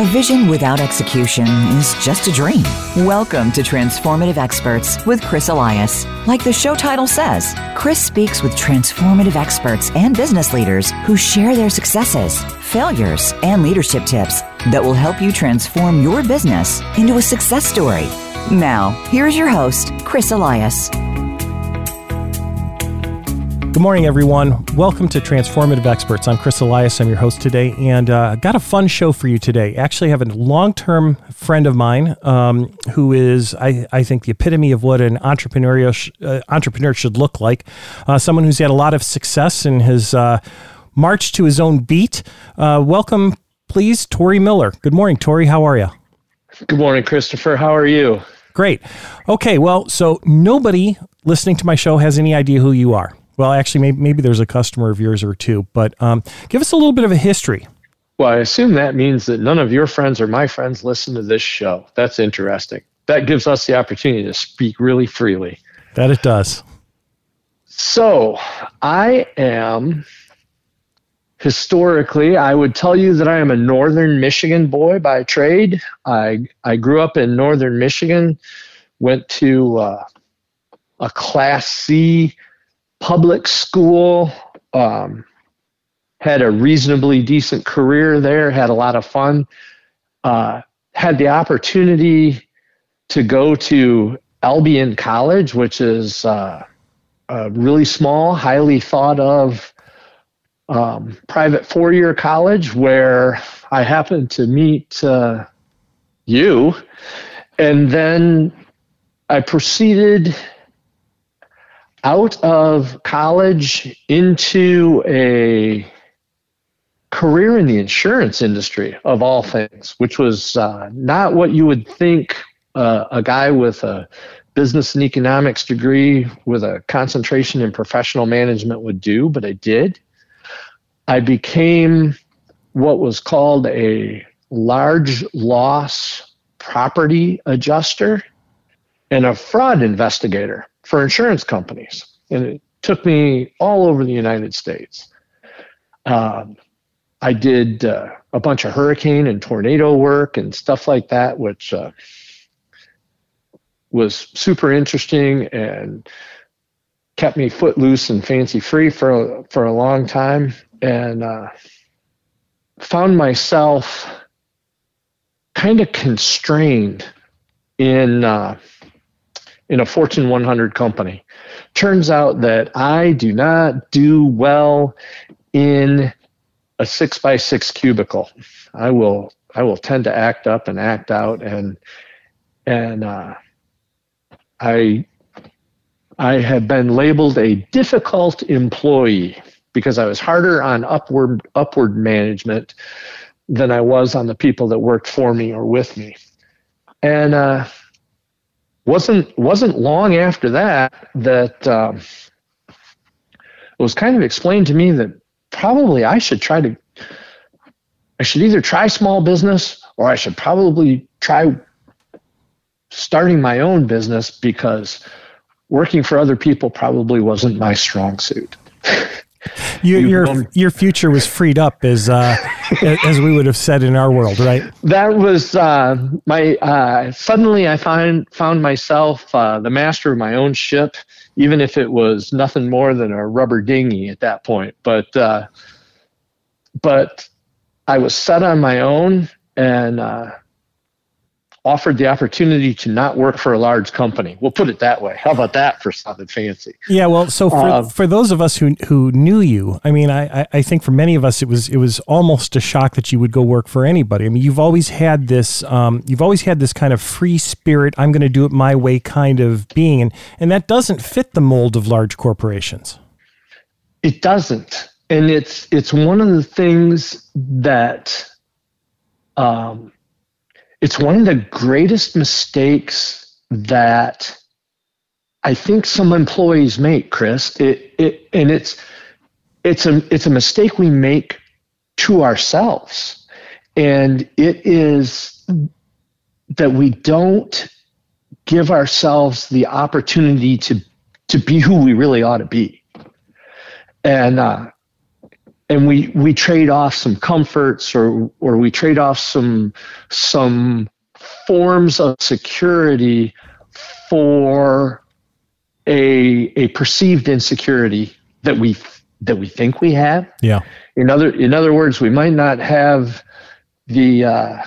A vision without execution is just a dream. Welcome to Transformative Experts with Chris Elias. Like the show title says, Chris speaks with transformative experts and business leaders who share their successes, failures, and leadership tips that will help you transform your business into a success story. Now, here's your host, Chris Elias. Good morning, everyone. Welcome to Transformative Experts. I'm Chris Elias. I'm your host today, and uh, got a fun show for you today. Actually, I have a long-term friend of mine um, who is, I, I, think, the epitome of what an entrepreneurial sh- uh, entrepreneur should look like. Uh, someone who's had a lot of success in his uh, march to his own beat. Uh, welcome, please, Torre Miller. Good morning, Torre. How are you? Good morning, Christopher. How are you? Great. Okay, well, so nobody listening to my show has any idea who you are. Well, actually, maybe, maybe there's a customer of yours or two, but um, give us a little bit of a history. Well, I assume that means that none of your friends or my friends listen to this show. That's interesting. That gives us the opportunity to speak really freely. That it does. So, I am historically, I would tell you that I am a northern Michigan boy by trade. I I grew up in northern Michigan, went to uh, a Class C public school, um, had a reasonably decent career there, had a lot of fun, uh, had the opportunity to go to Albion College, which is uh, a really small, highly thought of um, private four year college where I happened to meet uh, you. And then I proceeded out of college into a career in the insurance industry of all things, which was uh, not what you would think uh, a guy with a business and economics degree with a concentration in professional management would do, but I did. I became what was called a large loss property adjuster and a fraud investigator for insurance companies. And it took me all over the United States. Um, I did uh, a bunch of hurricane and tornado work and stuff like that, which uh, was super interesting and kept me footloose and fancy free for for a long time, and uh, found myself kind of constrained in uh, in a Fortune 100 company. Turns out that I do not do well in a six by six cubicle. I will I will tend to act up and act out and and uh, I I have been labeled a difficult employee because I was harder on upward upward management than I was on the people that worked for me or with me. And uh, wasn't wasn't long after that that um, it was kind of explained to me that probably I should try to I should either try small business or I should probably try starting my own business because working for other people probably wasn't my strong suit. you, your your future was freed up as uh, as we would have said in our world, right? That was uh, my. Uh, suddenly, I find found myself uh, the master of my own ship, even if it was nothing more than a rubber dinghy at that point. But uh, but I was set on my own, and uh, offered the opportunity to not work for a large company. We'll put it that way. How about that for something fancy? Yeah, well, so for, uh, for those of us who who knew you, I mean, I, I think for many of us it was it was almost a shock that you would go work for anybody. I mean, you've always had this um, you've always had this kind of free spirit, I'm going to do it my way kind of being, and and that doesn't fit the mold of large corporations. It doesn't, and it's it's one of the things that. Um, it's one of the greatest mistakes that I think some employees make, Chris. It, it, and it's it's a it's a mistake we make to ourselves, and it is that we don't give ourselves the opportunity to to be who we really ought to be. And uh, and we we trade off some comforts or or we trade off some some forms of security for a a perceived insecurity that we that we think we have. Yeah. In other in other words, we might not have the uh,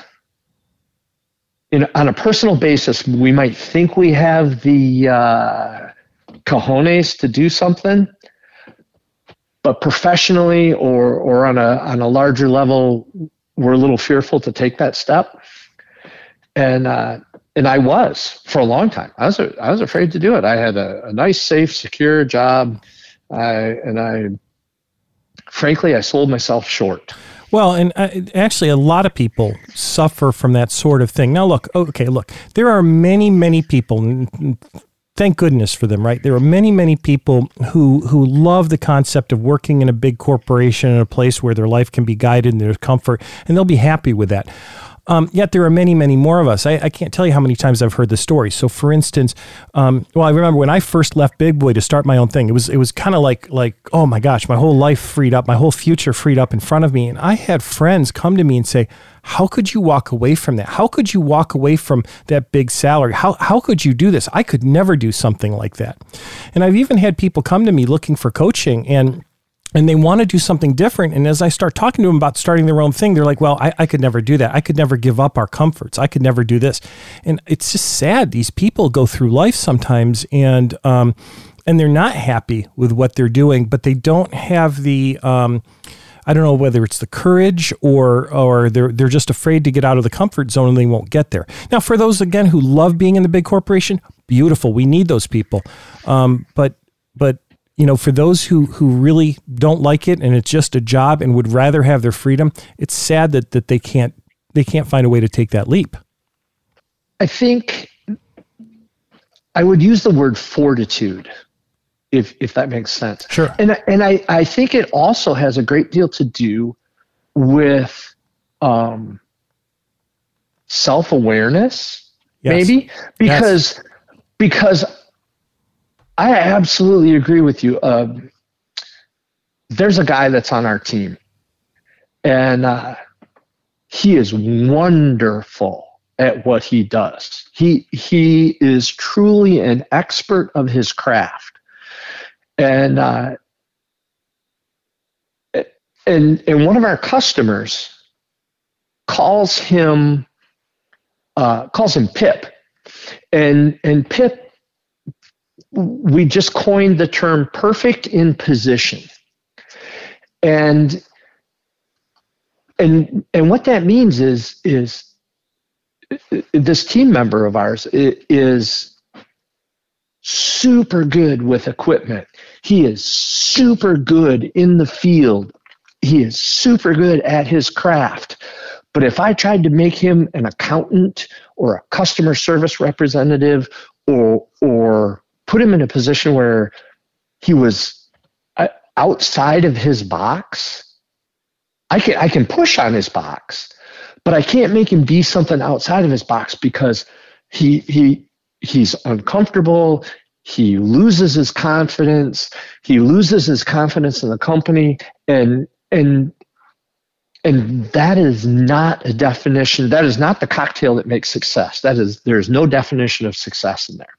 in on a personal basis, we might think we have the uh, cojones to do something, but professionally or or on a on a larger level, we're a little fearful to take that step. And uh, and I was for a long time. I was I was afraid to do it. I had a, a nice, safe, secure job, I, and I frankly I sold myself short. Well, and uh, actually, a lot of people suffer from that sort of thing. Now, look, okay, look, there are many, many people. Thank goodness for them, right? There are many, many people who who love the concept of working in a big corporation in a place where their life can be guided and there's comfort, and they'll be happy with that. Um, yet there are many, many more of us. I, I, can't tell you how many times I've heard the story. So, for instance, um, well, I remember when I first left Big Boy to start my own thing. It was it was kind of like like oh my gosh, my whole life freed up, my whole future freed up in front of me, and I had friends come to me and say, "How could you walk away from that? How could you walk away from that big salary? How how could you do this? I could never do something like that." And I've even had people come to me looking for coaching and and they want to do something different. And as I start talking to them about starting their own thing, they're like, well, I, I, could never do that. I could never give up our comforts. I could never do this. And it's just sad. These people go through life sometimes and, um, and they're not happy with what they're doing, but they don't have the, um, I don't know whether it's the courage or or they're they're just afraid to get out of the comfort zone and they won't get there. Now, for those again who love being in the big corporation, beautiful. We need those people. Um, but but you know, for those who who really don't like it and it's just a job and would rather have their freedom, it's sad that that they can't they can't find a way to take that leap. I think I would use the word fortitude if if that makes sense. Sure. And and I I think it also has a great deal to do with um, self awareness, yes. maybe because yes. because I absolutely agree with you. Uh, there's a guy that's on our team, and uh, he is wonderful at what he does. He he is truly an expert of his craft, and uh, and and one of our customers calls him uh, calls him Pip, and and Pip we just coined the term perfect in position. And and and what that means is is this team member of ours is super good with equipment. He is super good in the field. He is super good at his craft. But if I tried to make him an accountant or a customer service representative or or put him in a position where he was uh, outside of his box. I can I can push on his box, but I can't make him be something outside of his box because he he he's uncomfortable. He loses his confidence. He loses his confidence in the company, and and and that is not a definition. That is not the cocktail that makes success. That is there is no definition of success in there.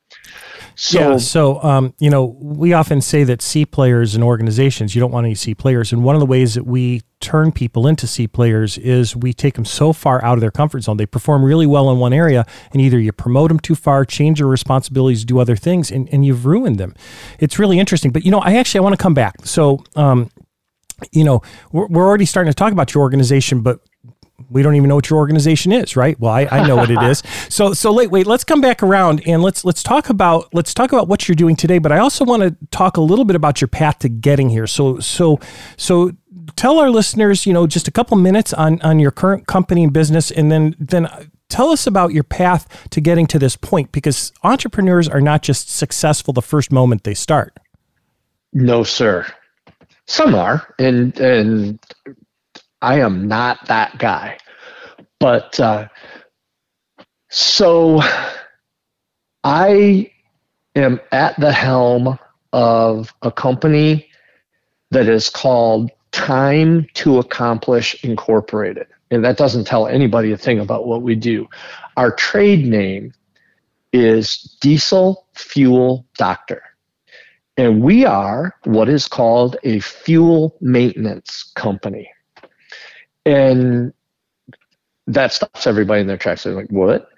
So, yeah, so um, you know, we often say that C players in organizations, you don't want any C players, and one of the ways that we turn people into C players is we take them so far out of their comfort zone. They perform really well in one area, and either you promote them too far, change their responsibilities, do other things, and, and you've ruined them. It's really interesting. But you know, I actually I want to come back. So um, you know, we're, we're already starting to talk about your organization, but we don't even know what your organization is, right? Well, I, I know what it is. So so wait, wait, let's come back around and let's let's talk about let's talk about what you're doing today. But I also want to talk a little bit about your path to getting here. So so so tell our listeners, you know, just a couple minutes on on your current company and business, and then then tell us about your path to getting to this point because entrepreneurs are not just successful the first moment they start. No, sir. Some are, and and I am not that guy. But uh, so I am at the helm of a company that is called Time to Accomplish Incorporated. And that doesn't tell anybody a thing about what we do. Our trade name is Diesel Fuel Doctor. And we are what is called a fuel maintenance company. And that stops everybody in their tracks. They're like, what?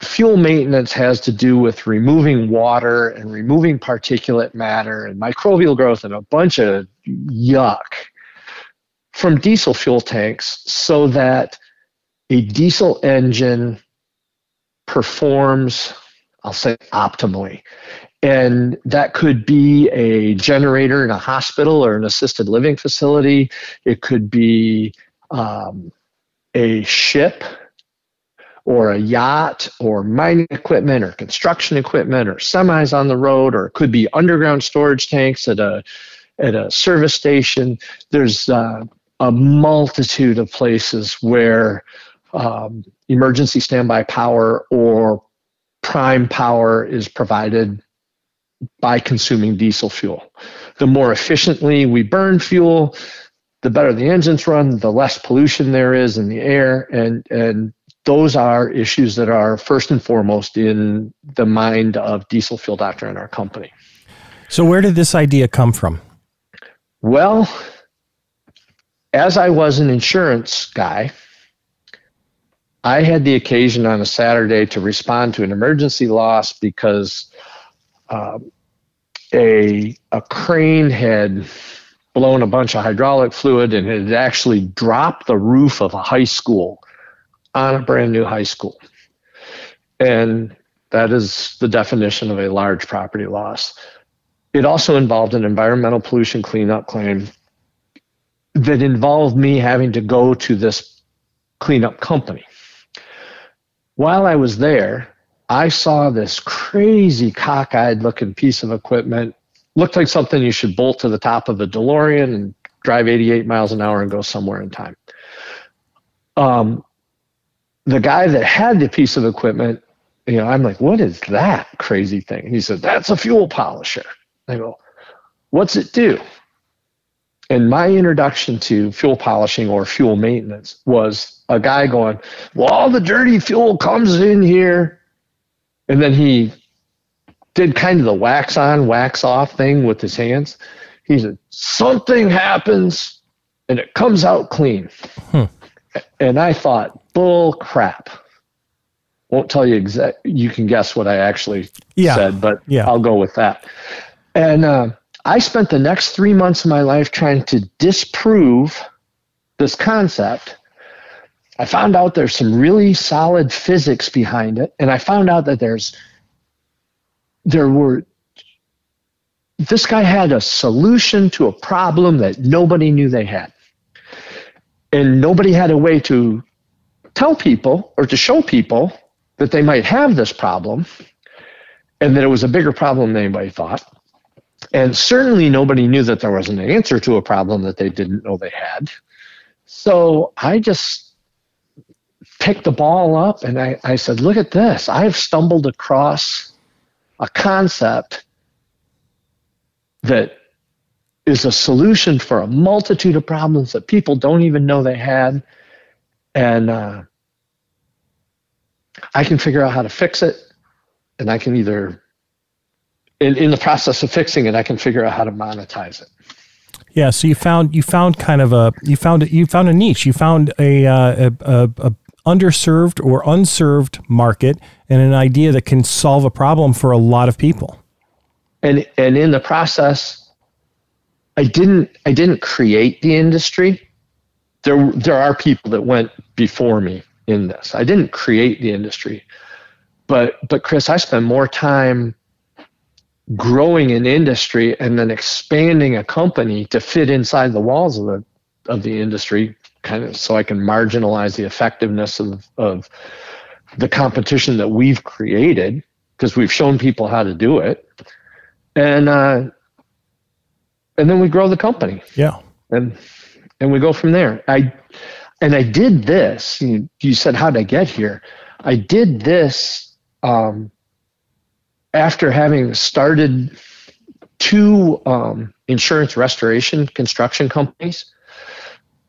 Fuel maintenance has to do with removing water and removing particulate matter and microbial growth and a bunch of yuck from diesel fuel tanks so that a diesel engine performs, I'll say optimally. And that could be a generator in a hospital or an assisted living facility. It could be um, a ship or a yacht or mining equipment or construction equipment or semis on the road, or it could be underground storage tanks at a at a service station. There's uh, a multitude of places where um, emergency standby power or prime power is provided by consuming diesel fuel. The more efficiently we burn fuel, the better the engines run, the less pollution there is in the air, and and those are issues that are first and foremost in the mind of diesel fuel doctor and our company. So where did this idea come from? Well, as I was an insurance guy, I had the occasion on a Saturday to respond to an emergency loss because um, a a crane had blown a bunch of hydraulic fluid and had actually dropped the roof of a high school on a brand new high school. And that is the definition of a large property loss. It also involved an environmental pollution cleanup claim that involved me having to go to this cleanup company. While I was there, I saw this crazy cockeyed looking piece of equipment. Looked like something you should bolt to the top of a DeLorean and drive 88 miles an hour and go somewhere in time. Um, the guy that had the piece of equipment, you know, I'm like, what is that crazy thing? And he said, that's a fuel polisher. I go, what's it do? And my introduction to fuel polishing or fuel maintenance was a guy going, well, all the dirty fuel comes in here and then he did kind of the wax on, wax off thing with his hands. He said, Something happens and it comes out clean. Hmm. And I thought, bull crap. Won't tell you exact. You can guess what I actually yeah. said, but yeah. I'll go with that. And uh, I spent the next three months of my life trying to disprove this concept I found out there's some really solid physics behind it, and I found out that there's there were this guy had a solution to a problem that nobody knew they had. And nobody had a way to tell people or to show people that they might have this problem and that it was a bigger problem than anybody thought. And certainly nobody knew that there was an answer to a problem that they didn't know they had. So I just picked the ball up and I, I said, Look at this. I've stumbled across a concept that is a solution for a multitude of problems that people don't even know they had. And uh, I can figure out how to fix it. And I can either, in, in the process of fixing it, I can figure out how to monetize it. Yeah, so you found you found kind of a you found you found a niche. You found a uh, a, a, a underserved or unserved market and an idea that can solve a problem for a lot of people. And and in the process, I didn't I didn't create the industry. There there are people that went before me in this. I didn't create the industry. But but Chris, I spent more time growing an industry and then expanding a company to fit inside the walls of the of the industry kind of so I can marginalize the effectiveness of, of the competition that we've created because we've shown people how to do it. And, uh, and then we grow the company. Yeah. And, and we go from there. I, and I did this, you, you said, how did I get here? I did this, um, after having started two um, insurance restoration construction companies.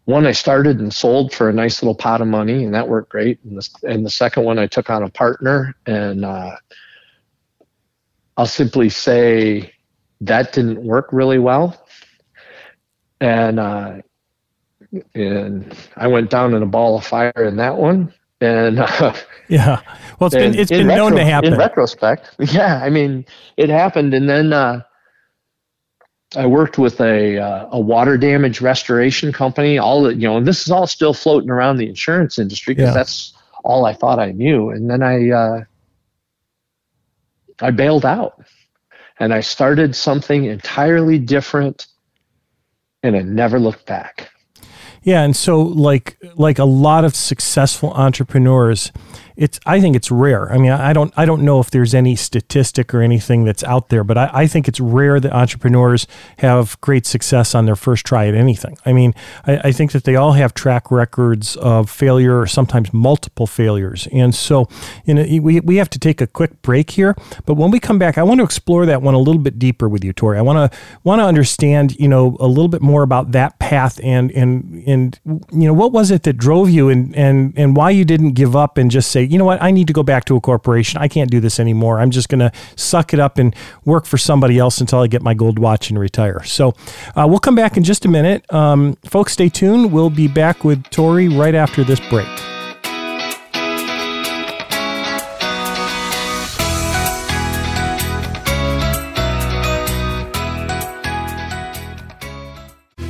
One I started and sold for a nice little pot of money, and that worked great. And the, and the second one I took on a partner, and uh, I'll simply say that didn't work really well. And uh, and I went down in a ball of fire in that one. And uh, yeah, well, it's been it's been retro, known to happen. In retrospect, yeah, I mean, it happened, and then uh, I worked with a uh, a water damage restoration company. All the, you know, and this is all still floating around the insurance industry because yeah. that's all I thought I knew. And then I uh, I bailed out, and I started something entirely different, and I never looked back. Yeah, and so like like a lot of successful entrepreneurs, it's I think it's rare. I mean, I don't I don't know if there's any statistic or anything that's out there, but I, I think it's rare that entrepreneurs have great success on their first try at anything. I mean, I, I think that they all have track records of failure or sometimes multiple failures. And so you know, we, we have to take a quick break here. But when we come back, I want to explore that one a little bit deeper with you, Torre. I want to want to understand, you know, a little bit more about that path and and and you know, what was it that drove you and and and why you didn't give up and just say, you know what, I need to go back to a corporation. I can't do this anymore. I'm just going to suck it up and work for somebody else until I get my gold watch and retire. So uh, we'll come back in just a minute. Um, folks, stay tuned. We'll be back with Torre right after this break.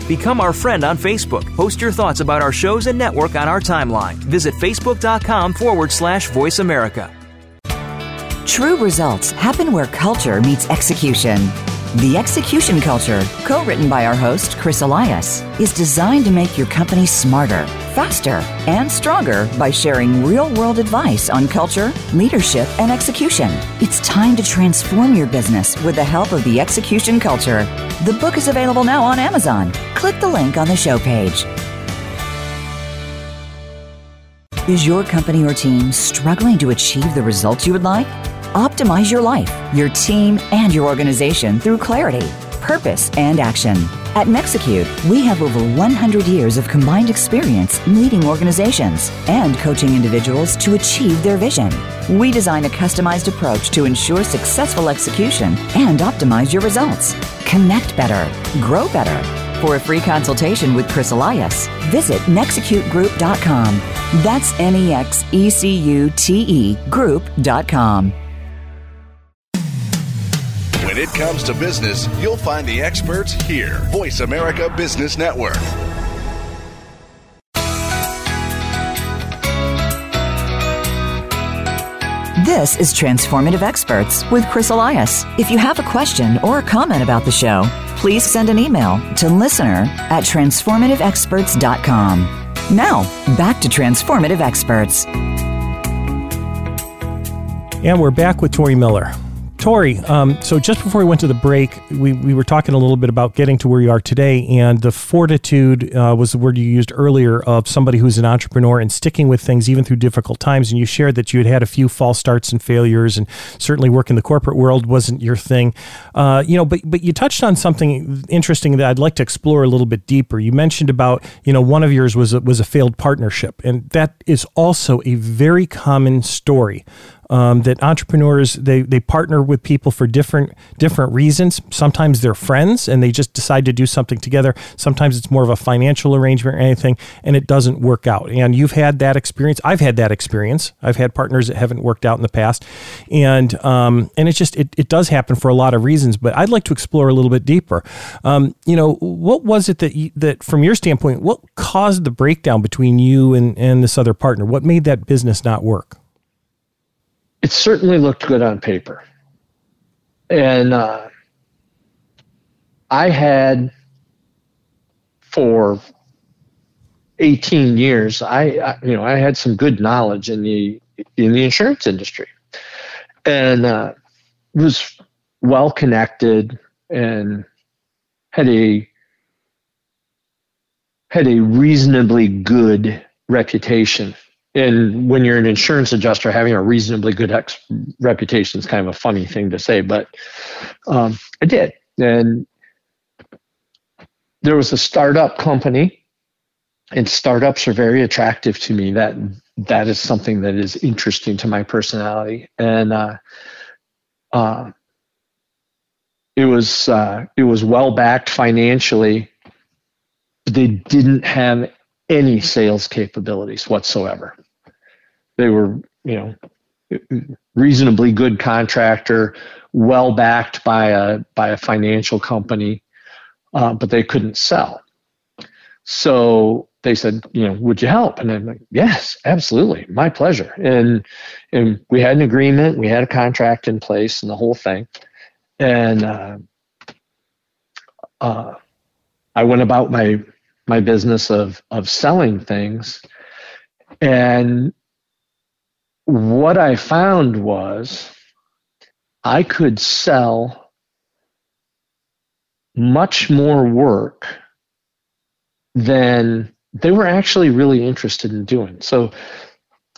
Become our friend on Facebook. Post your thoughts about our shows and network on our timeline. Visit facebook.com forward slash voice America. True results happen where culture meets execution. The Execution Culture, co written by our host, Chris Elias, is designed to make your company smarter, faster, and stronger by sharing real world advice on culture, leadership, and execution. It's time to transform your business with the help of the Execution Culture. The book is available now on Amazon. Click the link on the show page. Is your company or team struggling to achieve the results you would like? Optimize your life, your team, and your organization through clarity, purpose, and action. At Nexecute, we have over 100 years of combined experience leading organizations and coaching individuals to achieve their vision. We design a customized approach to ensure successful execution and optimize your results. Connect better, grow better. For a free consultation with Chris Elias, visit nexecutegroup.com. That's N E X E C U T E group.com. When it comes to business, you'll find the experts here. Voice America Business Network. This is Transformative Experts with Chris Elias. If you have a question or a comment about the show, please send an email to listener at transformativeexperts.com. Now, back to Transformative Experts. And we're back with Torre Miller. Torre, um, so just before we went to the break, we, we were talking a little bit about getting to where you are today, and the fortitude uh, was the word you used earlier of somebody who's an entrepreneur and sticking with things even through difficult times. And you shared that you had had a few false starts and failures, and certainly work in the corporate world wasn't your thing. Uh, you know, but but you touched on something interesting that I'd like to explore a little bit deeper. You mentioned about you know one of yours was a, was a failed partnership, and that is also a very common story um, that entrepreneurs they, they partner with people for different different reasons. Sometimes they're friends and they just decide to do something together. Sometimes it's more of a financial arrangement or anything, and it doesn't work out. And you've had that experience. I've had that experience. I've had partners that haven't worked out in the past, and um, and it just it, it does happen for a lot of reasons. But I'd like to explore a little bit deeper. Um, you know, what was it that you, that from your standpoint, what caused the breakdown between you and and this other partner? What made that business not work? It certainly looked good on paper. And uh, I had for 18 years, I, I, you know I had some good knowledge in the in the insurance industry, and uh, was well connected and had a had a reasonably good reputation and when you're an insurance adjuster, having a reasonably good ex- reputation is kind of a funny thing to say, but um, I did. And there was a startup company, and startups are very attractive to me. That that is something that is interesting to my personality, and uh, uh, it was uh, it was well backed financially. They didn't have any sales capabilities whatsoever. They were, you know, reasonably good contractor, well backed by a by a financial company, uh, but they couldn't sell. So they said, you know, would you help? And I'm like, yes, absolutely, my pleasure. And and we had an agreement, we had a contract in place, and the whole thing. And uh, uh, I went about my my business of of selling things, and what I found was I could sell much more work than they were actually really interested in doing. So,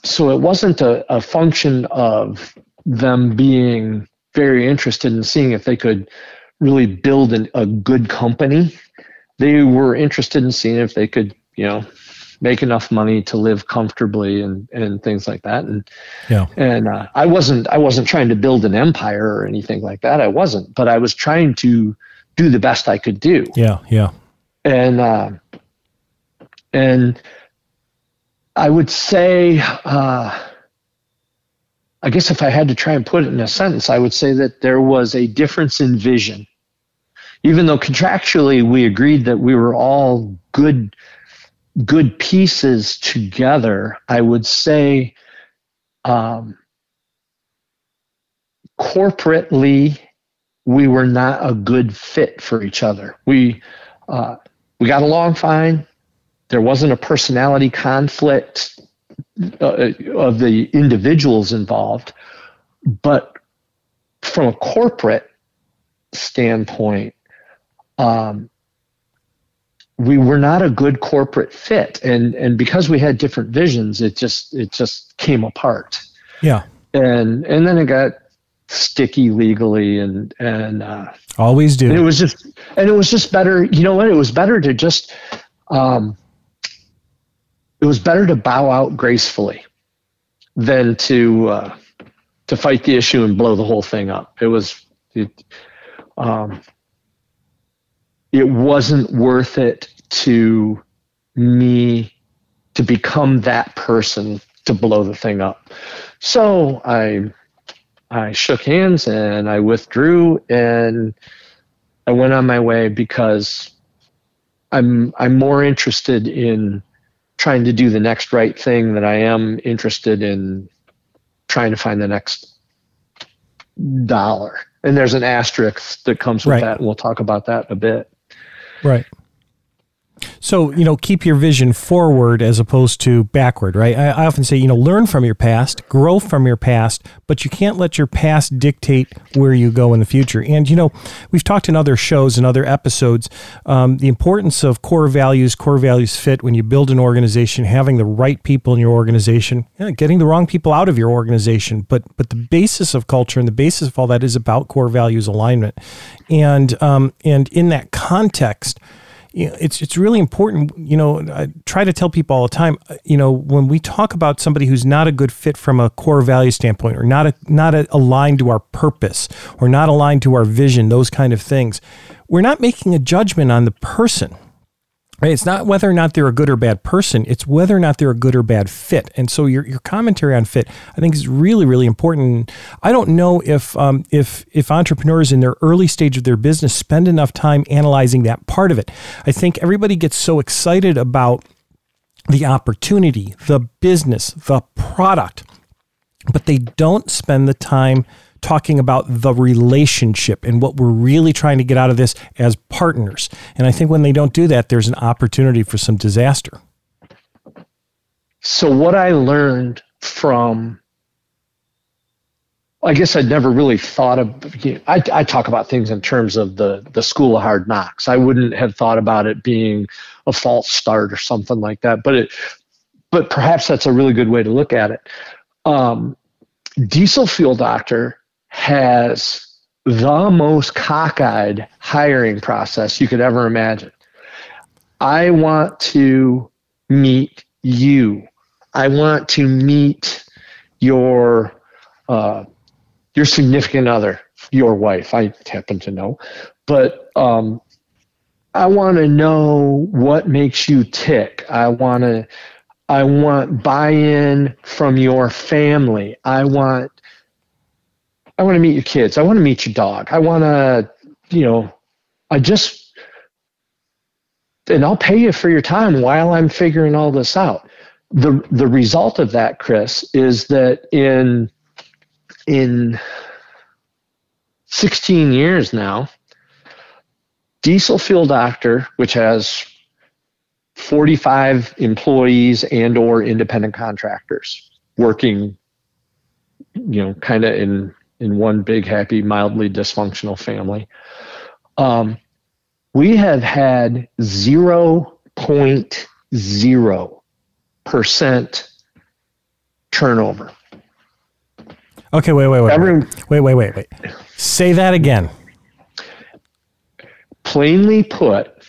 so it wasn't a, a function of them being very interested in seeing if they could really build an, a good company. They were interested in seeing if they could, you know, make enough money to live comfortably and, and things like that. And yeah, and uh, I wasn't I wasn't trying to build an empire or anything like that. I wasn't, but I was trying to do the best I could do. Yeah, yeah. And uh, and I would say, uh, I guess if I had to try and put it in a sentence, I would say that there was a difference in vision. Even though contractually we agreed that we were all good good pieces together, I would say um, corporately we were not a good fit for each other. We uh, we got along fine. There wasn't a personality conflict uh, of the individuals involved, but from a corporate standpoint, um, we were not a good corporate fit. And and because we had different visions it just it just came apart. Yeah. And and then it got sticky legally and and uh, always do. it was just and it was just better you know what? It was better to just um it was better to bow out gracefully than to uh to fight the issue and blow the whole thing up. It was it, um it wasn't worth it to me to become that person to blow the thing up. So I I shook hands and I withdrew and I went on my way because I'm I'm more interested in trying to do the next right thing than I am interested in trying to find the next dollar. And there's an asterisk that comes with right. that, and we'll talk about that in a bit. Right. So, you know, keep your vision forward as opposed to backward, right? I, I, often say, you know, learn from your past, grow from your past, but you can't let your past dictate where you go in the future. And, you know, we've talked in other shows and other episodes um, the importance of core values, core values fit when you build an organization, having the right people in your organization, yeah, getting the wrong people out of your organization. But, but the basis of culture and the basis of all that is about core values alignment. And, um, and in that context, you know, it's it's really important. You know, I try to tell people all the time. Uh, you know, when we talk about somebody who's not a good fit from a core value standpoint, or not a, not a, aligned to our purpose, or not aligned to our vision, those kind of things, we're not making a judgment on the person. Right? It's not whether or not they're a good or bad person, it's whether or not they're a good or bad fit. And so your, your commentary on fit, I think, is really, really important. I don't know if, um, if, if entrepreneurs in their early stage of their business spend enough time analyzing that part of it. I think everybody gets so excited about the opportunity, the business, the product, but they don't spend the time talking about the relationship and what we're really trying to get out of this as partners. And I think when they don't do that, there's an opportunity for some disaster. So, what I learned from I guess I'd never really thought of. You know, I, I talk about things in terms of the the school of hard knocks. I wouldn't have thought about it being a false start or something like that. But it, but perhaps that's a really good way to look at it. Um, diesel fuel doctor has the most cockeyed hiring process you could ever imagine. I want to meet you. I want to meet your uh, your significant other, your wife. I happen to know, but um, I want to know what makes you tick. I want to. I want buy-in from your family. I want. I want to meet your kids. I want to meet your dog. I want to, you know, I just, and I'll pay you for your time while I'm figuring all this out the the result of that, Chris, is that in in 16 years now, Diesel Fuel Doctor, which has 45 employees and or independent contractors working, you know, kind of in in one big, happy, mildly dysfunctional family. Um, we have had 0.0% turnover. Okay, wait, wait, wait, Every, wait, wait, wait, wait. Say that again. Plainly put,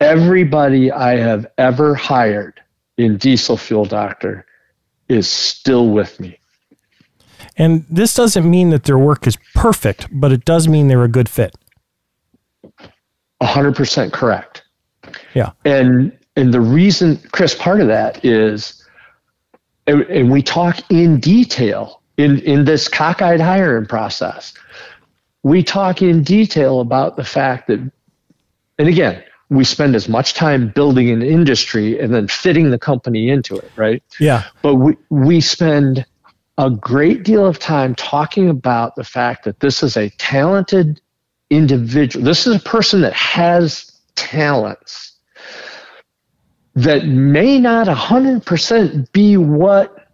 everybody I have ever hired in Diesel Fuel Doctor is still with me. And this doesn't mean that their work is perfect, but it does mean they're a good fit. 100% correct. Yeah. And and the reason, Chris, part of that is, and, and we talk in detail in, in this cockeyed hiring process. We talk in detail about the fact that, and again, we spend as much time building an industry and then fitting the company into it, right? Yeah. But we, we spend a great deal of time talking about the fact that this is a talented individual. This is a person that has talents that may not 100% be what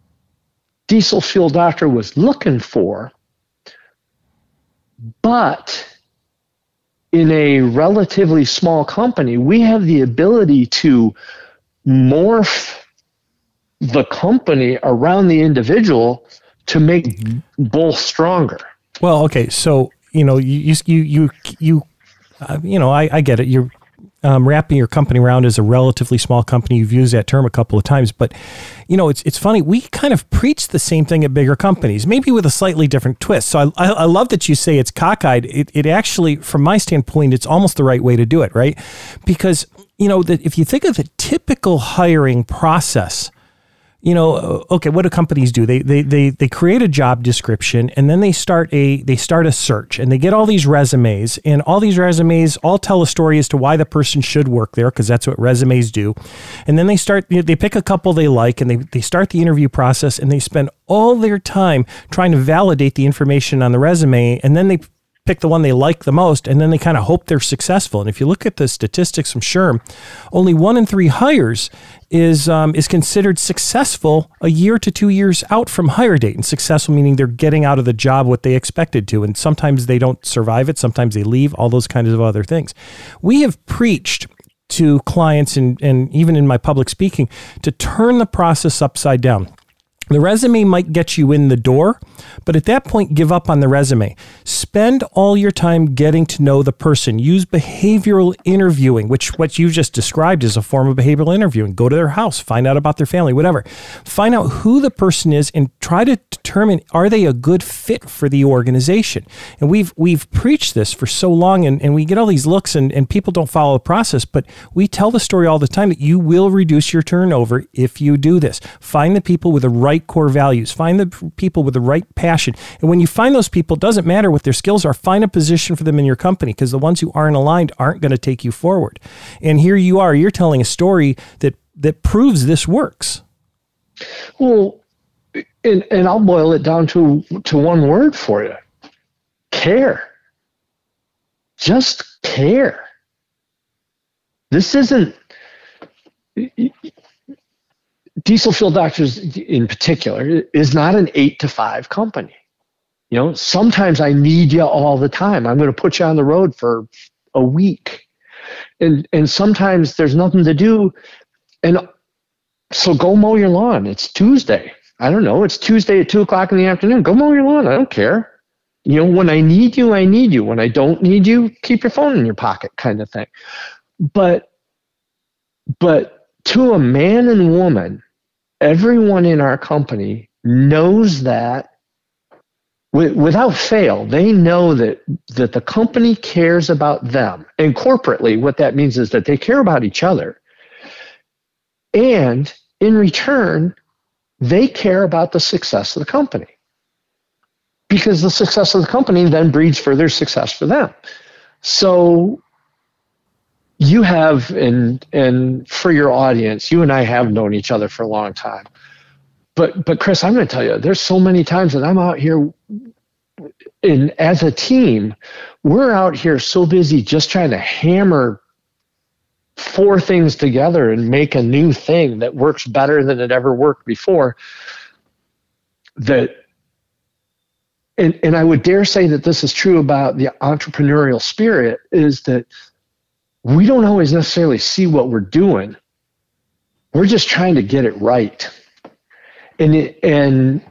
diesel fuel doctor was looking for, but in a relatively small company, we have the ability to morph the company around the individual to make mm-hmm. both stronger. Well, okay, so you know, you you you you, uh, you know, I, I get it. You're um, wrapping your company around as a relatively small company. You've used that term a couple of times, but you know, it's it's funny. We kind of preach the same thing at bigger companies, maybe with a slightly different twist. So I, I love that you say it's cockeyed. It, it actually, from my standpoint, it's almost the right way to do it, right? Because you know that if you think of the typical hiring process you know, okay, what do companies do? They, they, they, they create a job description and then they start a, they start a search and they get all these resumes and all these resumes all tell a story as to why the person should work there. Cause that's what resumes do. And then they start, they pick a couple they like and they, they start the interview process and they spend all their time trying to validate the information on the resume. And then they pick the one they like the most, and then they kind of hope they're successful. And if you look at the statistics from SHRM, only one in three hires is um, is considered successful a year to two years out from hire date. And successful meaning they're getting out of the job what they expected to. And sometimes they don't survive it, sometimes they leave, all those kinds of other things. We have preached to clients and, and even in my public speaking to turn the process upside down. The resume might get you in the door, but at that point, give up on the resume. Spend all your time getting to know the person. Use behavioral interviewing, which what you just described is a form of behavioral interviewing. Go to their house, find out about their family, whatever. Find out who the person is and try to determine are they a good fit for the organization. And we've we've preached this for so long and, and we get all these looks and, and people don't follow the process, but we tell the story all the time that you will reduce your turnover if you do this. Find the people with the right core values, find the people with the right passion. And when you find those people, it doesn't matter what their skills are, find a position for them in your company because the ones who aren't aligned aren't going to take you forward. And here you are, you're telling a story that that proves this works. Well, and, and I'll boil it down to to one word for you. Care. Just care. This isn't diesel fuel doctors in particular is not an eight to five company. You know, sometimes I need you all the time. I'm going to put you on the road for a week. And and sometimes there's nothing to do. And so go mow your lawn. It's Tuesday. I don't know. It's Tuesday at two o'clock in the afternoon. Go mow your lawn. I don't care. You know, when I need you, I need you. When I don't need you, keep your phone in your pocket, kind of thing. But but to a man and woman, everyone in our company knows that without fail, they know that that the company cares about them. And corporately, what that means is that they care about each other. And in return, they care about the success of the company. Because the success of the company then breeds further success for them. So you have and and for your audience, you and I have known each other for a long time. But but Chris, I'm going to tell you, there's so many times that I'm out here and as a team, we're out here so busy just trying to hammer four things together and make a new thing that works better than it ever worked before that and, and I would dare say that this is true about the entrepreneurial spirit is that we don't always necessarily see what we're doing. We're just trying to get it right. And it, and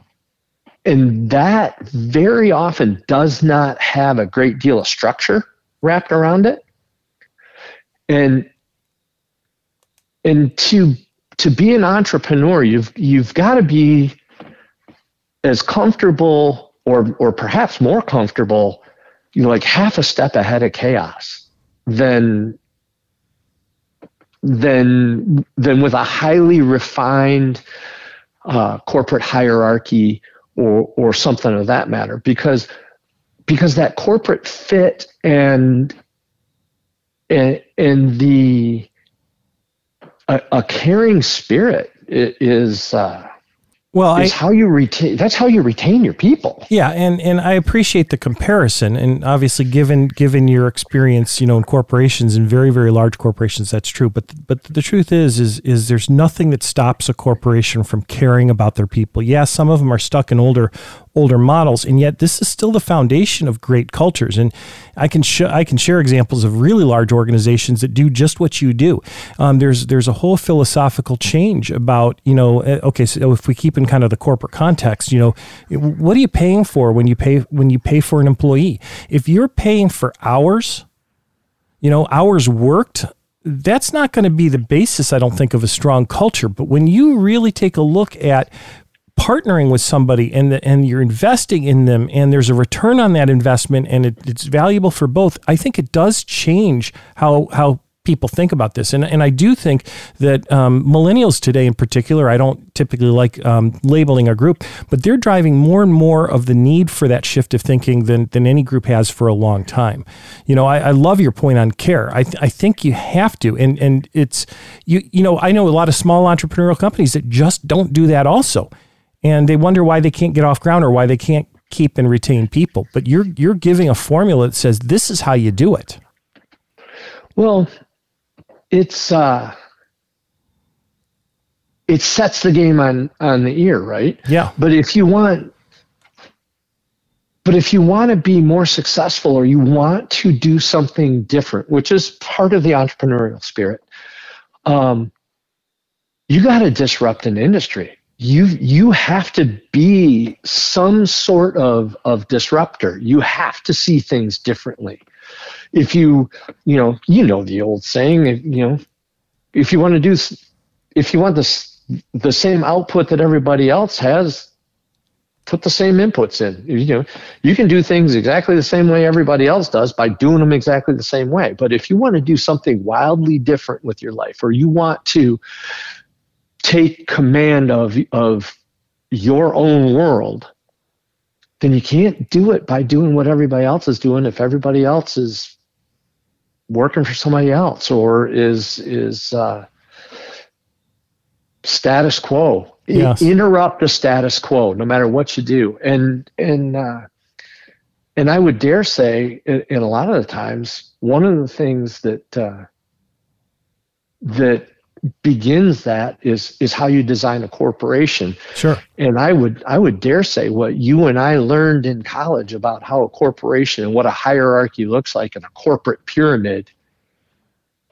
and that very often does not have a great deal of structure wrapped around it. And and to to be an entrepreneur, you've you've got to be as comfortable or or perhaps more comfortable, you know, like half a step ahead of chaos than than than with a highly refined uh, corporate hierarchy or or something of that matter. Because because that corporate fit and and, and the a, a caring spirit is uh, well is I, how you retain that's how you retain your people. Yeah and and i appreciate the comparison and obviously given given your experience you know in corporations and very very large corporations that's true but but the truth is is is there's nothing that stops a corporation from caring about their people. Yeah some of them are stuck in older older models, and yet this is still the foundation of great cultures. And I can sh- I can share examples of really large organizations that do just what you do. Um, there's there's a whole philosophical change about you know eh, okay so if we keep in kind of the corporate context, you know what are you paying for when you pay when you pay for an employee? If you're paying for hours, you know hours worked that's not going to be the basis, I don't think, of a strong culture. But when you really take a look at partnering with somebody and the, and you're investing in them and there's a return on that investment and it, it's valuable for both, I think it does change how how people think about this. And, and I do think that um, millennials today, in particular, I don't typically like um, labeling a group, but they're driving more and more of the need for that shift of thinking than, than any group has for a long time. You know, I, I love your point on care. I, th- I think you have to. And, and it's, you, you know, I know a lot of small entrepreneurial companies that just don't do that also and they wonder why they can't get off ground or why they can't keep and retain people. But you're you're giving a formula that says this is how you do it. Well, it's uh it sets the game on on the ear, right? Yeah. But if you want but if you want to be more successful or you want to do something different, which is part of the entrepreneurial spirit, um, you got to disrupt an industry you you have to be some sort of of disruptor. You have to see things differently. If you you know you know the old saying you know if you want to do if you want the the same output that everybody else has put the same inputs in. You know you can do things exactly the same way everybody else does by doing them exactly the same way. But if you want to do something wildly different with your life or you want to take command of of your own world, then you can't do it by doing what everybody else is doing if everybody else is working for somebody else or is is uh, status quo. Yes. interrupt the status quo, no matter what you do. And and uh, and I would dare say, in, in, a lot of the times, one of the things that uh, that begins that is is how you design a corporation. Sure. And I would I would dare say what you and I learned in college about how a corporation and what a hierarchy looks like in a corporate pyramid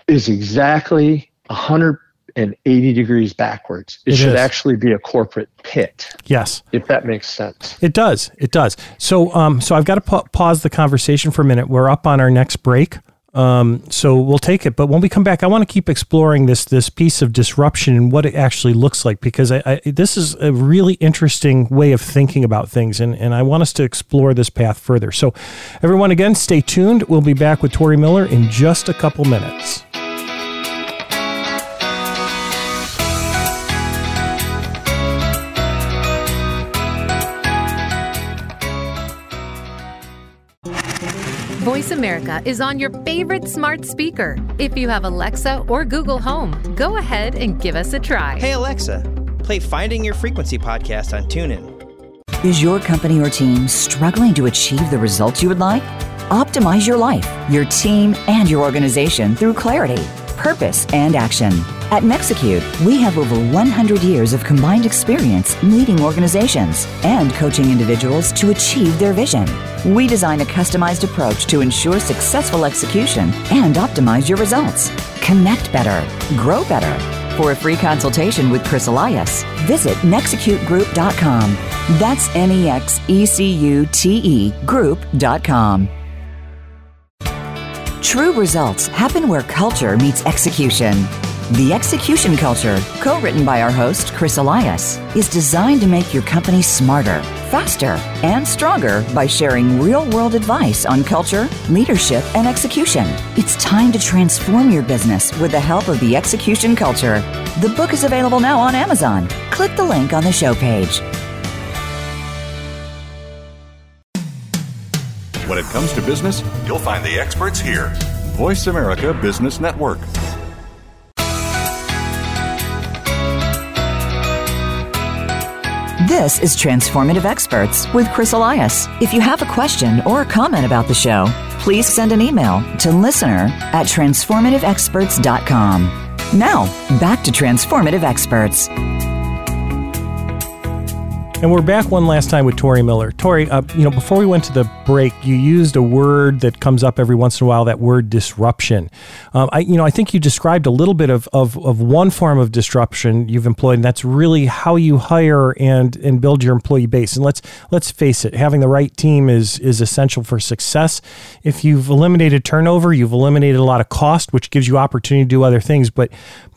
is exactly 180 degrees backwards. It, it should is. actually be a corporate pit. Yes. If that makes sense. It does. It does. So um so I've got to pa- pause the conversation for a minute. We're up on our next break. Um, so we'll take it. But when we come back, I want to keep exploring this this piece of disruption and what it actually looks like because I, I, this is a really interesting way of thinking about things, and, and I want us to explore this path further. So, everyone, again, stay tuned. We'll be back with Torre Miller in just a couple minutes. Voice America is on your favorite smart speaker. If you have Alexa or Google Home, go ahead and give us a try. Hey, Alexa, play Finding Your Frequency podcast on TuneIn. Is your company or team struggling to achieve the results you would like? Optimize your life, your team, and your organization through clarity, purpose, and action. At Nexecute, we have over 100 years of combined experience leading organizations and coaching individuals to achieve their vision. We design a customized approach to ensure successful execution and optimize your results. Connect better, grow better. For a free consultation with Chris Elias, visit nexecutegroup.com. That's N E X E C U T E group.com. True results happen where culture meets execution. The Execution Culture, co written by our host, Chris Elias, is designed to make your company smarter, faster, and stronger by sharing real world advice on culture, leadership, and execution. It's time to transform your business with the help of the Execution Culture. The book is available now on Amazon. Click the link on the show page. When it comes to business, you'll find the experts here. Voice America Business Network. This is Transformative Experts with Chris Elias. If you have a question or a comment about the show, please send an email to listener at transformativeexperts.com. Now, back to Transformative Experts. And we're back one last time with Torre Miller. Torre, uh, you know, before we went to the break, you used a word that comes up every once in a while. That word disruption. Um, I, you know, I think you described a little bit of, of, of one form of disruption you've employed, and that's really how you hire and and build your employee base. And let's let's face it, having the right team is is essential for success. If you've eliminated turnover, you've eliminated a lot of cost, which gives you opportunity to do other things. But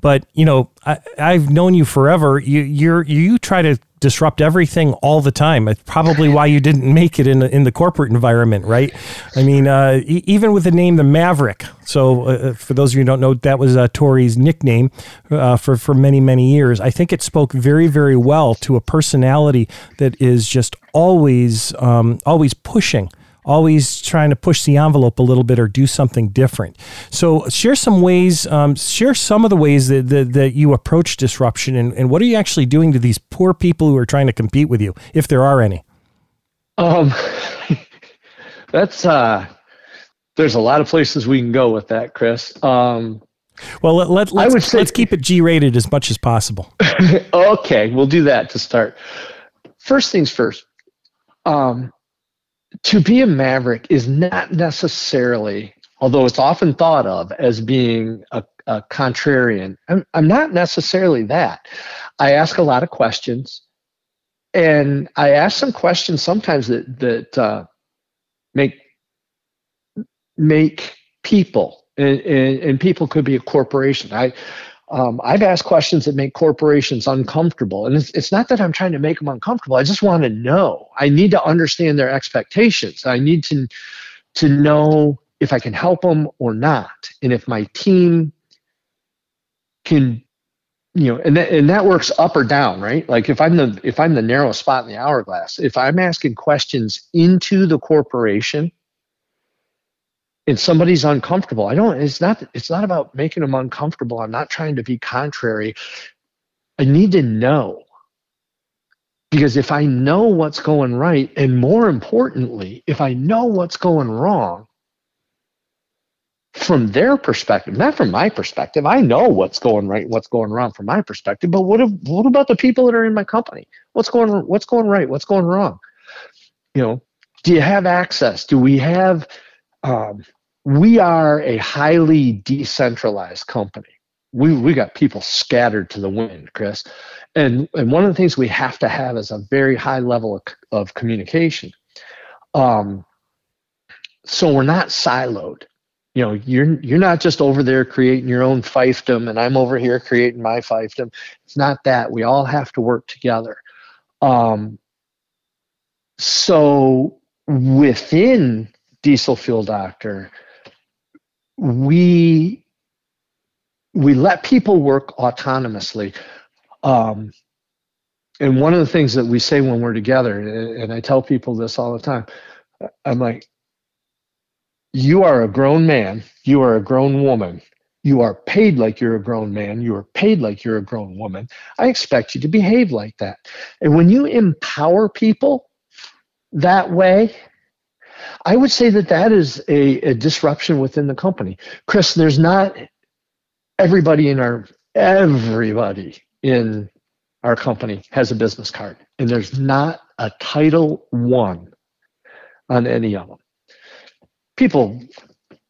but you know, I, I've known you forever. You you're you try to disrupt everything all the time. It's probably why you didn't make it in the, in the corporate environment, right? I mean, uh, e- even with the name the Maverick. So, uh, for those of you who don't know, that was uh, Torre's nickname uh, for for many many years. I think it spoke very very well to a personality that is just always um, always pushing always trying to push the envelope a little bit or do something different. So, share some ways, um, share some of the ways that, that, that you approach disruption and, and what are you actually doing to these poor people who are trying to compete with you, if there are any? Um, that's, uh, there's a lot of places we can go with that, Chris. Um, well, let, let, let's, say, let's keep it G rated as much as possible. okay, we'll do that to start. First things first. Um, to be a maverick is not necessarily, although it's often thought of as being a, a contrarian. I'm, I'm not necessarily that. I ask a lot of questions, and I ask some questions sometimes that that uh, make make people and, and, and people could be a corporation. I um, I've asked questions that make corporations uncomfortable. And it's, it's not that I'm trying to make them uncomfortable. I just want to know. I need to understand their expectations. I need to, to know if I can help them or not. And if my team can, you know, and that, and that works up or down, right? Like if I'm the, if I'm the narrow spot in the hourglass, if I'm asking questions into the corporation, and somebody's uncomfortable i don't it's not it's not about making them uncomfortable. I'm not trying to be contrary. I need to know. Because if i know what's going right and more importantly if i know what's going wrong from their perspective not from my perspective i know what's going right what's going wrong from my perspective but what if, what about the people that are in my company? What's going what's going right? What's going wrong? You know do you have access? Do we have um, we are a highly decentralized company. We we got people scattered to the wind, Chris. And and one of the things we have to have is a very high level of, of communication. Um, so we're not siloed. you know you're you're not just over there creating your own fiefdom and i'm over here creating my fiefdom it's not that we all have to work together um, so within diesel fuel doctor we we let people work autonomously um, and one of the things that we say when we're together and i tell people this all the time i'm like you are a grown man, you are a grown woman, you are paid like you're a grown man, you are paid like you're a grown woman. I expect you to behave like that. And when you empower people that way, I would say that that is a, a disruption within the company. Chris, there's not everybody in our everybody in our company has a business card, and there's not a title one on any of them people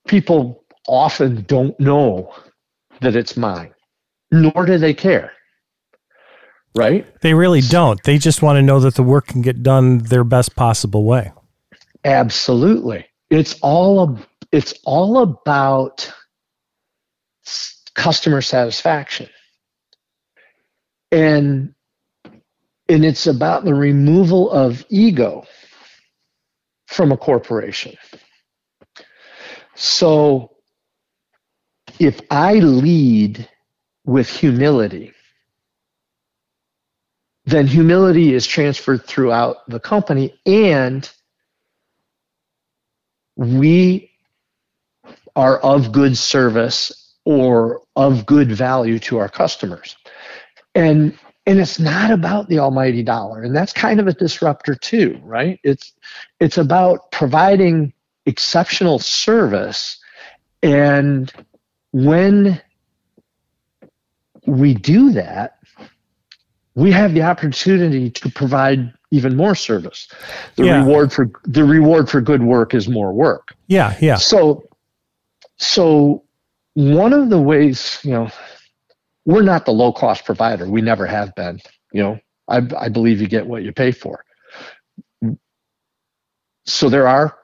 people often don't know that it's mine, nor do they care. Right? They really don't. They just want to know that the work can get done their best possible way. Absolutely. It's all it's all about customer satisfaction. And and it's about the removal of ego from a corporation. So if I lead with humility, then humility is transferred throughout the company and we are of good service or of good value to our customers. And and it's not about the almighty dollar and that's kind of a disruptor too, right? It's it's about providing exceptional service. And when we do that, we have the opportunity to provide even more service. The yeah. reward for the reward for good work is more work. Yeah, yeah. So so one of the ways, you know, we're not the low cost provider. We never have been. You know, I, I believe you get what you pay for. So there are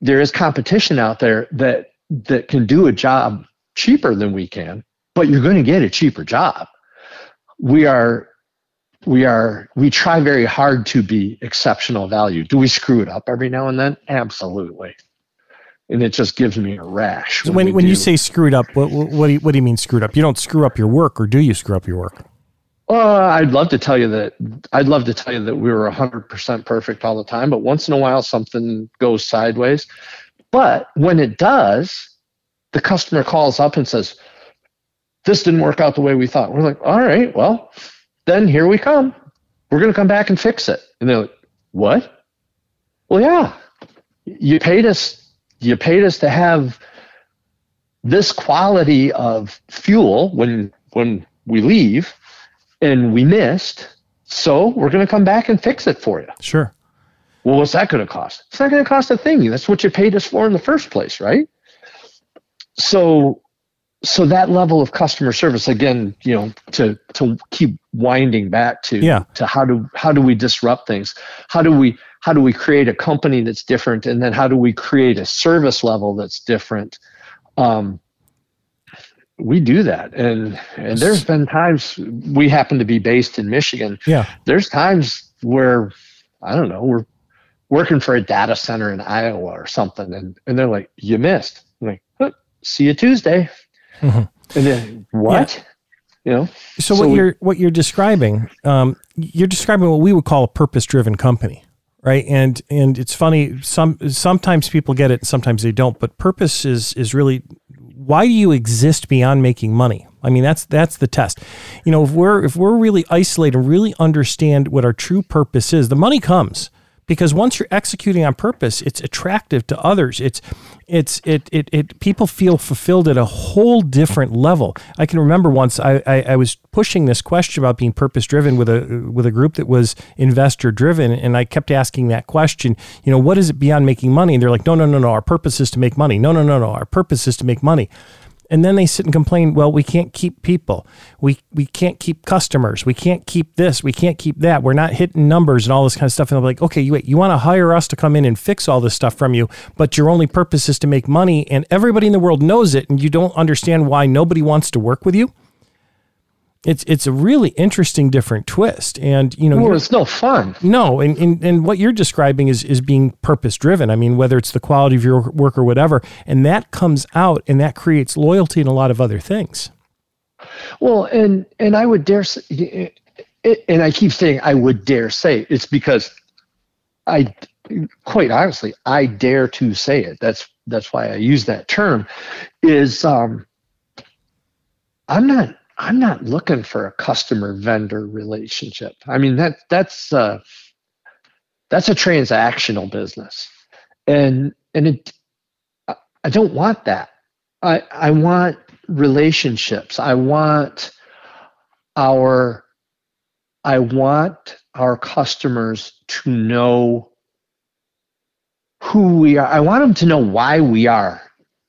there is competition out there that that can do a job cheaper than we can, but you're going to get a cheaper job. We are we are we try very hard to be exceptional value. Do we screw it up every now and then? Absolutely. And it just gives me a rash. When when, when you say screwed up, what what do you, what do you mean screwed up? You don't screw up your work, or do you screw up your work? Uh, I'd love to tell you that I'd love to tell you that we were 100% perfect all the time, but once in a while something goes sideways. But when it does, the customer calls up and says, This didn't work out the way we thought. We're like, All right, well, then here we come. We're going to come back and fix it. And they're like, What? Well, yeah, you paid us. You paid us to have this quality of fuel when when we leave and we missed. So we're going to come back and fix it for you. Sure. Well, what's that going to cost? It's not going to cost a thing. That's what you paid us for in the first place, right? So, so that level of customer service, again, you know, to to keep winding back to yeah. to how do how do we disrupt things? How do we how do we create a company that's different, and then how do we create a service level that's different? Um, we do that and and there's been times we happen to be based in michigan yeah there's times where i don't know we're working for a data center in iowa or something and, and they're like you missed I'm like see you tuesday mm-hmm. and then what yeah. you know so, so what we, you're what you're describing um, you're describing what we would call a purpose driven company right and and it's funny some sometimes people get it sometimes they don't but purpose is is really why do you exist beyond making money? I mean, that's that's the test. You know, if we're if we're really isolated and really understand what our true purpose is, the money comes because once you're executing on purpose, it's attractive to others. It's it's it it, it people feel fulfilled at a whole different level. I can remember once I, I, I was pushing this question about being purpose driven with a with a group that was investor driven, and I kept asking that question. You know, what is it beyond making money? And they're like, no, no, no, no. Our purpose is to make money. No, no, no, no. Our purpose is to make money. And then they sit and complain, well, we can't keep people. We we can't keep customers. We can't keep this. We can't keep that. We're not hitting numbers and all this kind of stuff. And I'm like, okay, you wait, you want to hire us to come in and fix all this stuff from you, but your only purpose is to make money and everybody in the world knows it and you don't understand why nobody wants to work with you? It's it's a really interesting different twist. And you know well, it's no fun. No and, and and what you're describing is is being purpose driven i mean whether it's the quality of your work or whatever and that comes out and that creates loyalty and a lot of other things. Well and and i would dare say and i keep saying i would dare say it's because i quite honestly i dare to say it. That's that's why i use that term is um i'm not I'm not looking for a customer vendor relationship. I mean that that's uh, that's a transactional business, and and it I don't want that. I I want relationships. I want our I want our customers to know who we are. I want them to know why we are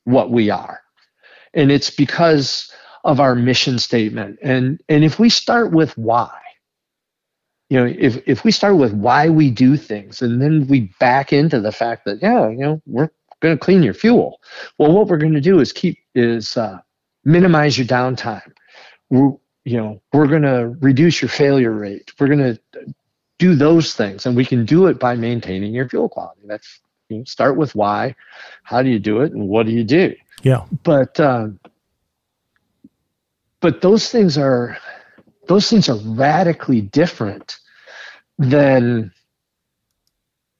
what we are. And it's because of our mission statement. And and if we start with why, you know, if if we start with why we do things and then we back into the fact that yeah, you know, we're going to clean your fuel. Well, what we're going to do is keep is uh, minimize your downtime. We're, you know, we're going to reduce your failure rate. We're going to do those things, and we can do it by maintaining your fuel quality. That's you know, start with why, how do you do it, and what do you do? Yeah. But um, but those things are those things are radically different than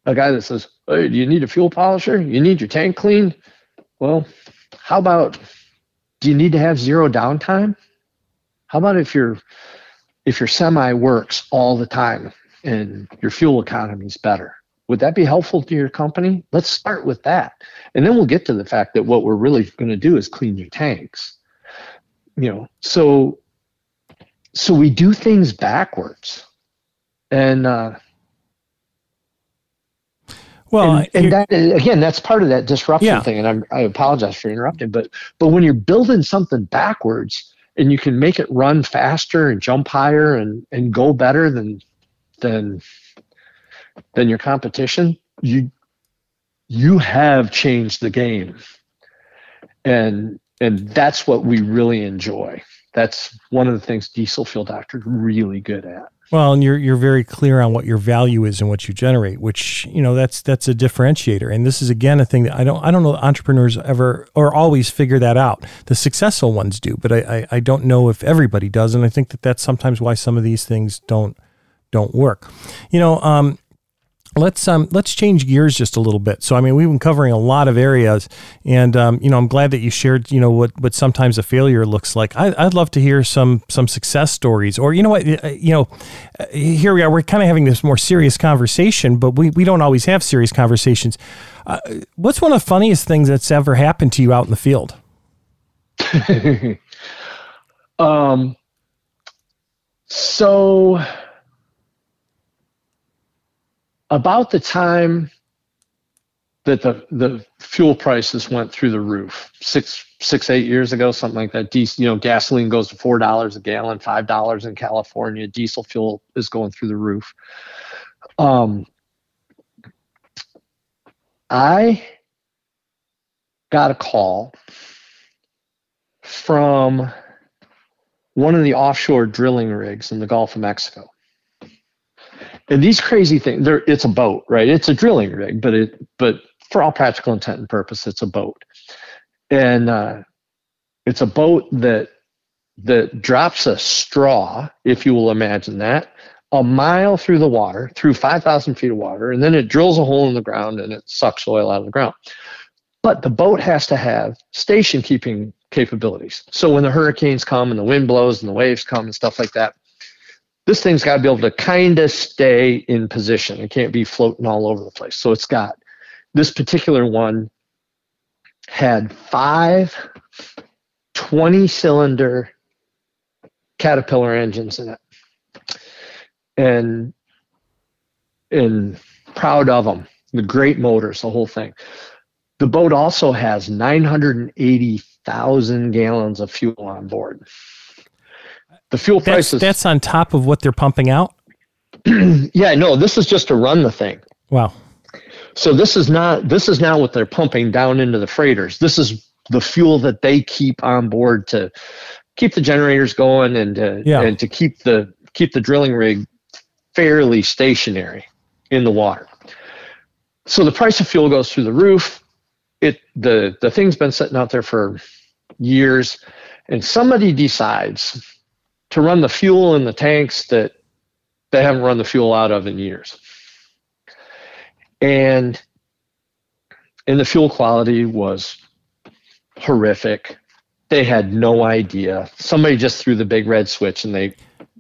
a guy that says, "Hey, do you need a fuel polisher? You need your tank cleaned?" Well, how about do you need to have zero downtime? How about if your if your semi works all the time and your fuel economy is better? Would that be helpful to your company? Let's start with that. And then we'll get to the fact that what we're really going to do is clean your tanks you know so so we do things backwards and uh well and, and that again that's part of that disruption yeah. thing and I'm, i apologize for interrupting but but when you're building something backwards and you can make it run faster and jump higher and and go better than than than your competition you you have changed the game and and that's what we really enjoy. That's one of the things diesel fuel doctors really good at. Well, and you're you're very clear on what your value is and what you generate, which you know that's that's a differentiator. And this is again a thing that I don't I don't know entrepreneurs ever or always figure that out. The successful ones do, but I, I, I don't know if everybody does. And I think that that's sometimes why some of these things don't don't work. You know, um, let's um let's change gears just a little bit. So I mean we've been covering a lot of areas, and um, you know I'm glad that you shared you know what what sometimes a failure looks like. I, would love to hear some some success stories, or you know what uh, you know uh, here we are. We're kind of having this more serious conversation, but we we don't always have serious conversations. Uh, what's one of the funniest things that's ever happened to you out in the field? um. So about the time that the the fuel prices went through the roof six six eight years ago something like that diesel you know gasoline goes to four dollars a gallon five dollars in california diesel fuel is going through the roof. Um i got a call from one of the offshore drilling rigs in the gulf of mexico and these crazy things it's a boat right? It's a drilling rig but it but for all practical intent and purpose it's a boat. And uh, it's a boat that that drops a straw if you will imagine that a mile through the water through 5000 feet of water and then it drills a hole in the ground and it sucks oil out of the ground. But the boat has to have station keeping capabilities. So when the hurricanes come and the wind blows and the waves come and stuff like that this thing's got to be able to kind of stay in position. It can't be floating all over the place. So it's got this particular one had five 20 cylinder Caterpillar engines in it. And and proud of them. The great motors, the whole thing. The boat also has 980 thousand gallons of fuel on board. The fuel That's, prices. that's on top of what they're pumping out. yeah, no, this is just to run the thing. Wow. So this is not this is not what they're pumping down into the freighters. This is the fuel that they keep on board to keep the generators going and to, Yeah. and to keep the keep the drilling rig fairly stationary in the water. So the price of fuel goes through the roof. It the the thing's been sitting out there for years, and somebody decides to run the fuel in the tanks that they haven't run the fuel out of in years. And and the fuel quality was horrific. They had no idea. Somebody just threw the big red switch and they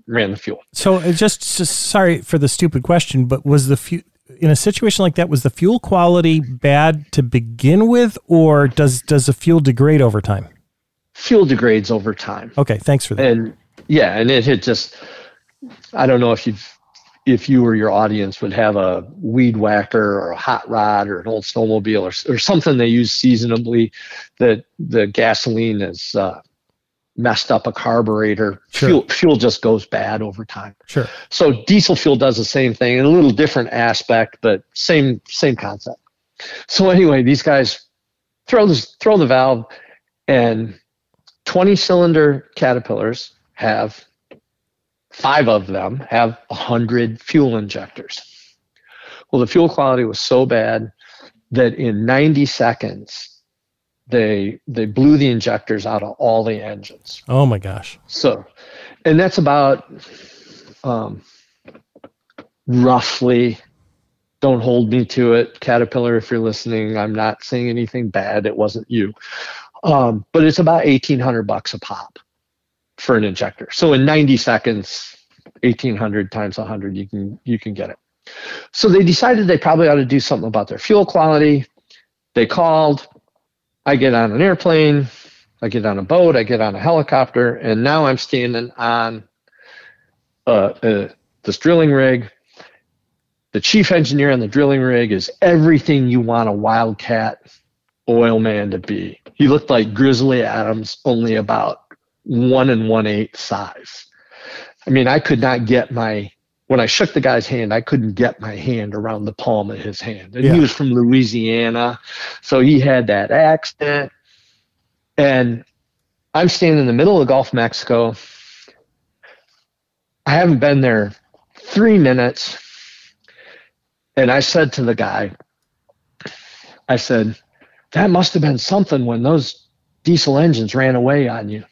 ran the fuel. So uh, just, just sorry for the stupid question, but was the fuel in a situation like that was the fuel quality bad to begin with, or does does the fuel degrade over time? Fuel degrades over time. Okay, thanks for that. And yeah, and it had just I don't know if you've if you or your audience would have a weed whacker or a hot rod or an old snowmobile or, or something they use seasonably that the gasoline has uh, messed up a carburetor Sure. fuel fuel just goes bad over time Sure. so diesel fuel does the same thing in a little different aspect but same same concept so anyway these guys throw this throw the valve and 20 cylinder caterpillars have five of them have a 100 fuel injectors well the fuel quality was so bad that in 90 seconds they they blew the injectors out of all the engines Oh my gosh. so, and that's about um, roughly. Don't hold me to it, Caterpillar. If you're listening, I'm not saying anything bad. It wasn't you, um, but it's about eighteen hundred bucks a pop for an injector. So in 90 seconds, eighteen hundred times hundred, you can you can get it. So they decided they probably ought to do something about their fuel quality. They called. I get on an airplane. I get on a boat, I get on a helicopter, and now I'm standing on uh, uh, this drilling rig. The chief engineer on the drilling rig is everything you want a wildcat oil man to be. He looked like Grizzly Adams, only about one and one eighth size. I mean, I could not get my when I shook the guy's hand, I couldn't get my hand around the palm of his hand. And Yeah. he was from Louisiana, so he had that accent. And I'm standing in the middle of Gulf Mexico. I haven't been there three minutes. And I said to the guy, I said, that must have been something when those diesel engines ran away on you.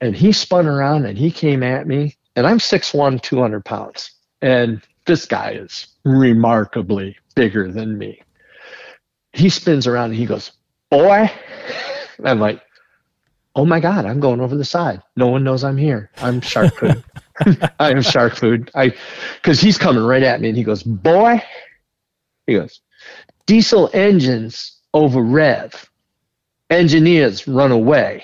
And he spun around and he came at me. And I'm 6'1, 200 pounds. And this guy is remarkably bigger than me. He spins around and he goes, Boy. And I'm like, oh my god i'm going over the side no one knows i'm here i'm shark food i am shark food i because he's coming right at me and he goes boy he goes diesel engines over rev engineers run away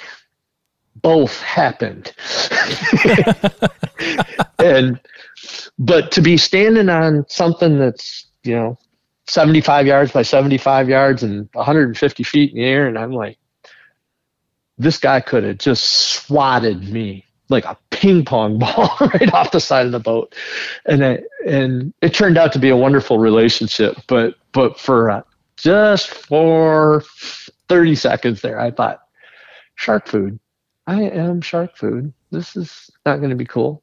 both happened. And but to be standing on something that's you know 75 yards by 75 yards and 150 feet in the air and i'm like this guy could have just swatted me like a ping pong ball right off the side of the boat. And it, and it turned out to be a wonderful relationship but but for uh, just for 30 seconds there i thought shark food i am shark food this is not going to be cool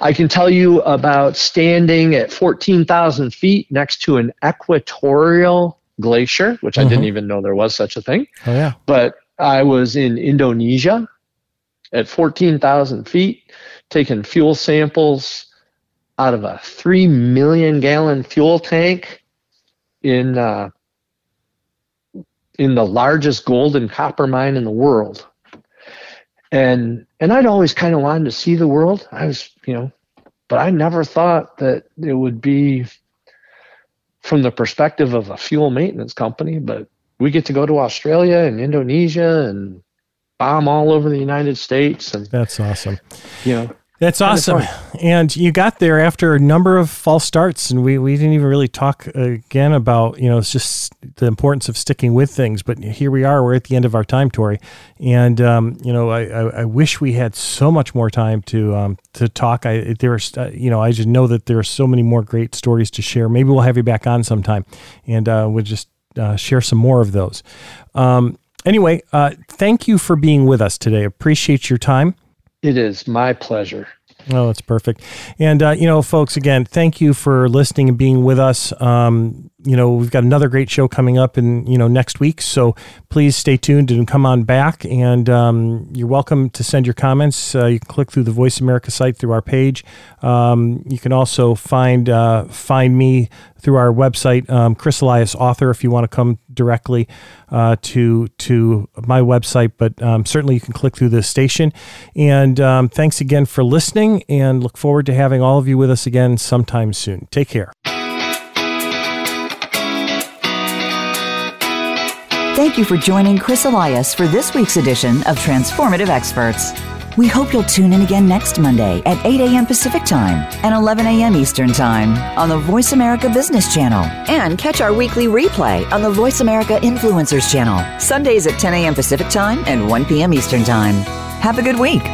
i can tell you about standing at 14,000 feet next to an equatorial glacier which i didn't even know there was such a thing Oh yeah. but I was in Indonesia at 14,000 feet taking fuel samples out of a 3 million gallon fuel tank in uh, in the largest gold and copper mine in the world. And and I'd always kind of wanted to see the world. I was, you know, but I never thought that it would be from the perspective of a fuel maintenance company, but we get to go to Australia and Indonesia and bomb all over the United States and That's awesome. you know That's awesome. And you got there after a number of false starts, and we, we didn't even really talk again about, you know, it's just the importance of sticking with things. But here we are, we're at the end of our time, Torre. And, um, you know, I, I, I, wish we had so much more time to um, to talk. I there's, uh, you know, I just know that there are so many more great stories to share. Maybe we'll have you back on sometime and uh, we'll just uh, share some more of those. Um, anyway, uh, thank you for being with us today. Appreciate your time. It is my pleasure. Oh, that's perfect. And, uh, you know, folks, again, thank you for listening and being with us. Um, you know, we've got another great show coming up in, you know, next week. So please stay tuned and come on back. And um, you're welcome to send your comments. Uh, you can click through the Voice America site through our page. Um, you can also find uh, find me through our website, um, Chris Elias Author, if you want to come directly uh, to to my website. But um, certainly you can click through the station. And um, thanks again for listening and look forward to having all of you with us again sometime soon. Take care. Thank you for joining Chris Elias for this week's edition of Transformative Experts. We hope you'll tune in again next Monday at 8 a.m. Pacific Time and 11 a.m. Eastern Time on the Voice America Business Channel. And catch our weekly replay on the Voice America Influencers Channel, Sundays at 10 a.m. Pacific Time and 1 p.m. Eastern Time. Have a good week.